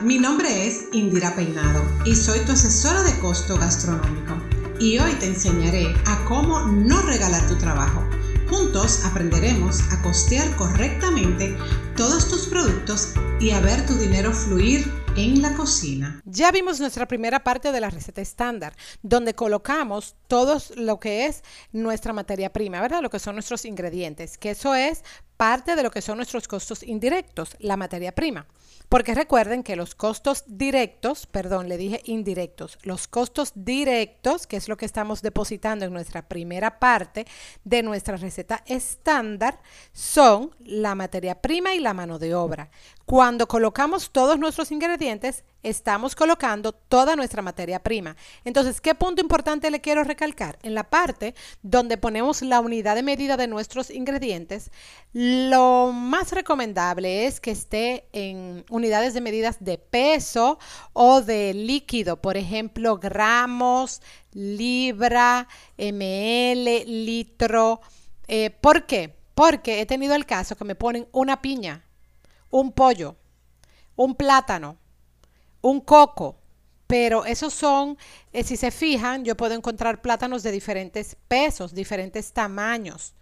Mi nombre es Indira Peinado y soy tu asesora de costo gastronómico. Y hoy te enseñaré a cómo no regalar tu trabajo. Juntos aprenderemos a costear correctamente todos tus productos y a ver tu dinero fluir en la cocina. Ya vimos nuestra primera parte de la receta estándar, donde colocamos todo lo que es nuestra materia prima, ¿verdad? Lo que son nuestros ingredientes, que eso es parte de lo que son nuestros costos indirectos, la materia prima. Porque recuerden que los costos directos, perdón, le dije indirectos, los costos directos, que es lo que estamos depositando en nuestra primera parte de nuestra receta estándar, son la materia prima y la mano de obra. Cuando colocamos todos nuestros ingredientes, estamos colocando toda nuestra materia prima. Entonces, ¿qué punto importante le quiero recalcar? En la parte donde ponemos la unidad de medida de nuestros ingredientes, lo más recomendable es que esté en unidades de medidas de peso o de líquido, por ejemplo, gramos, libra, ml, litro. Eh, ¿Por qué? Porque he tenido el caso que me ponen una piña, un pollo, un plátano, un coco, pero esos son, eh, si se fijan, yo puedo encontrar plátanos de diferentes pesos, diferentes tamaños.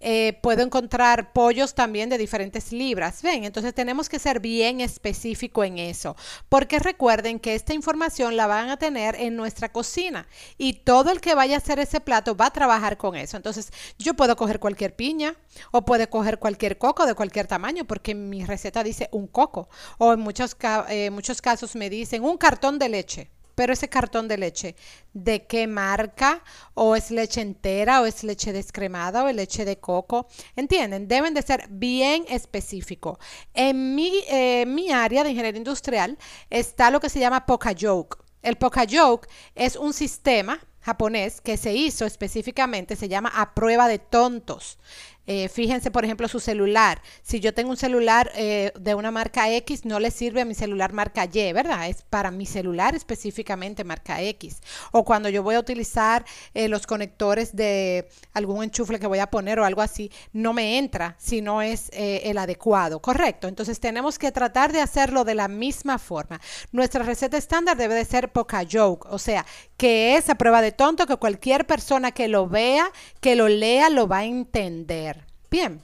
Eh, puedo encontrar pollos también de diferentes libras. Ven, entonces tenemos que ser bien específico en eso, porque recuerden que esta información la van a tener en nuestra cocina y todo el que vaya a hacer ese plato va a trabajar con eso. Entonces yo puedo coger cualquier piña o puedo coger cualquier coco de cualquier tamaño, porque mi receta dice un coco o en muchos, eh, muchos casos me dicen un cartón de leche. Pero ese cartón de leche, ¿de qué marca? ¿O es leche entera? ¿O es leche descremada? ¿O es leche de coco? ¿Entienden? Deben de ser bien específicos. En mi, eh, mi área de ingeniería industrial está lo que se llama Poka-Yoke. El Poka-Yoke es un sistema japonés que se hizo específicamente, se llama a prueba de tontos. Eh, fíjense, por ejemplo, su celular. Si yo tengo un celular eh, de una marca X, no le sirve a mi celular marca Y, ¿verdad? Es para mi celular específicamente marca X. O cuando yo voy a utilizar eh, los conectores de algún enchufle que voy a poner o algo así, no me entra si no es el adecuado, ¿correcto? Entonces tenemos que tratar de hacerlo de la misma forma. Nuestra receta estándar debe de ser poca joke, o sea, que es a prueba de tonto que cualquier persona que lo vea, que lo lea, lo va a entender. Bien.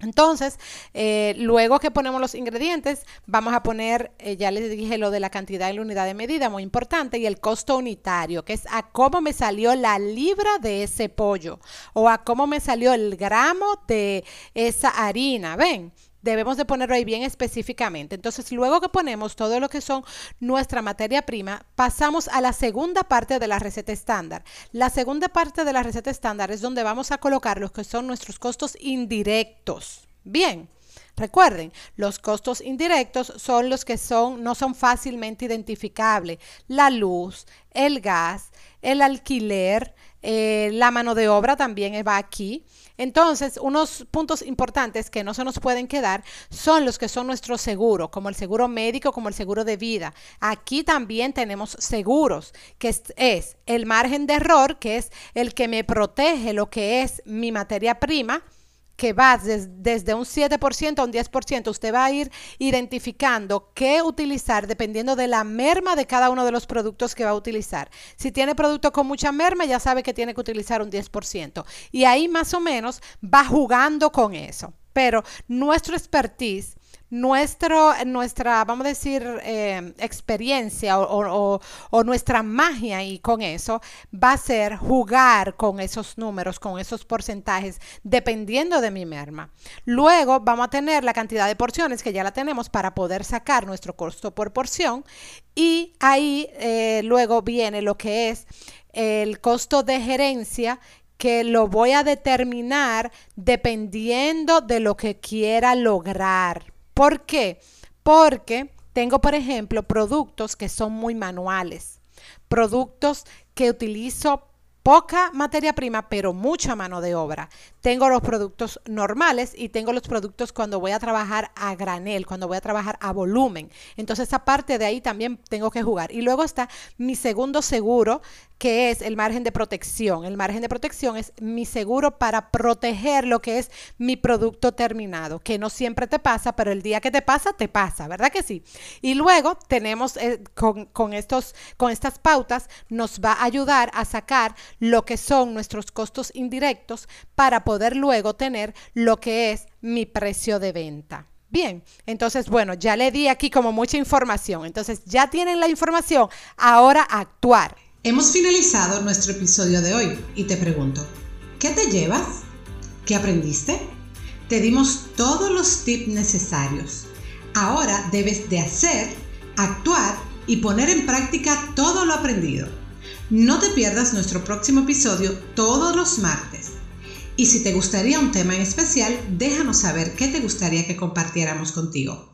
Entonces, eh, luego que ponemos los ingredientes, vamos a poner, eh, ya les dije lo de la cantidad y la unidad de medida, muy importante, y el costo unitario, que es a cómo me salió la libra de ese pollo o a cómo me salió el gramo de esa harina. ¿Ven? Debemos de ponerlo ahí bien específicamente. Entonces, luego que ponemos todo lo que son nuestra materia prima, pasamos a la segunda parte de la receta estándar. La segunda parte de la receta estándar es donde vamos a colocar los que son nuestros costos indirectos. Bien. Recuerden, los costos indirectos son los que son, no son fácilmente identificables. La luz, el gas, el alquiler, eh, la mano de obra también va aquí. Entonces, unos puntos importantes que no se nos pueden quedar son los que son nuestros seguros, como el seguro médico, como el seguro de vida. Aquí también tenemos seguros, que es, es el margen de error, que es el que me protege lo que es mi materia prima que va desde un 7% a un 10%, usted va a ir identificando qué utilizar dependiendo de la merma de cada uno de los productos que va a utilizar. Si tiene producto con mucha merma, ya sabe que tiene que utilizar un 10%. Y ahí más o menos va jugando con eso. Pero nuestro expertise nuestro, nuestra, vamos a decir, eh, experiencia o, nuestra magia y con eso va a ser jugar con esos números, con esos porcentajes, dependiendo de mi merma. Luego vamos a tener la cantidad de porciones que ya la tenemos para poder sacar nuestro costo por porción y ahí eh, luego viene lo que es el costo de gerencia que lo voy a determinar dependiendo de lo que quiera lograr. ¿Por qué? Porque tengo, por ejemplo, productos que son muy manuales, productos que utilizo poca materia prima, pero mucha mano de obra. Tengo los productos normales y tengo los productos cuando voy a trabajar a granel, cuando voy a trabajar a volumen. Entonces, aparte de ahí también tengo que jugar. Y luego está mi segundo seguro, que es el margen de protección. El margen de protección es mi seguro para proteger lo que es mi producto terminado, que no siempre te pasa, pero el día que te pasa, te pasa, ¿verdad que sí? Y luego tenemos eh, con, con, estos, con estas pautas, nos va a ayudar a sacar lo que son nuestros costos indirectos para poder luego tener lo que es mi precio de venta. Bien, entonces, bueno, ya le di aquí como mucha información. Entonces, ya tienen la información, ahora actuar. Hemos finalizado nuestro episodio de hoy y te pregunto, ¿qué te llevas? ¿Qué aprendiste? Te dimos todos los tips necesarios. Ahora debes de hacer, actuar y poner en práctica todo lo aprendido. No te pierdas nuestro próximo episodio todos los martes. Y si te gustaría un tema en especial, déjanos saber qué te gustaría que compartiéramos contigo.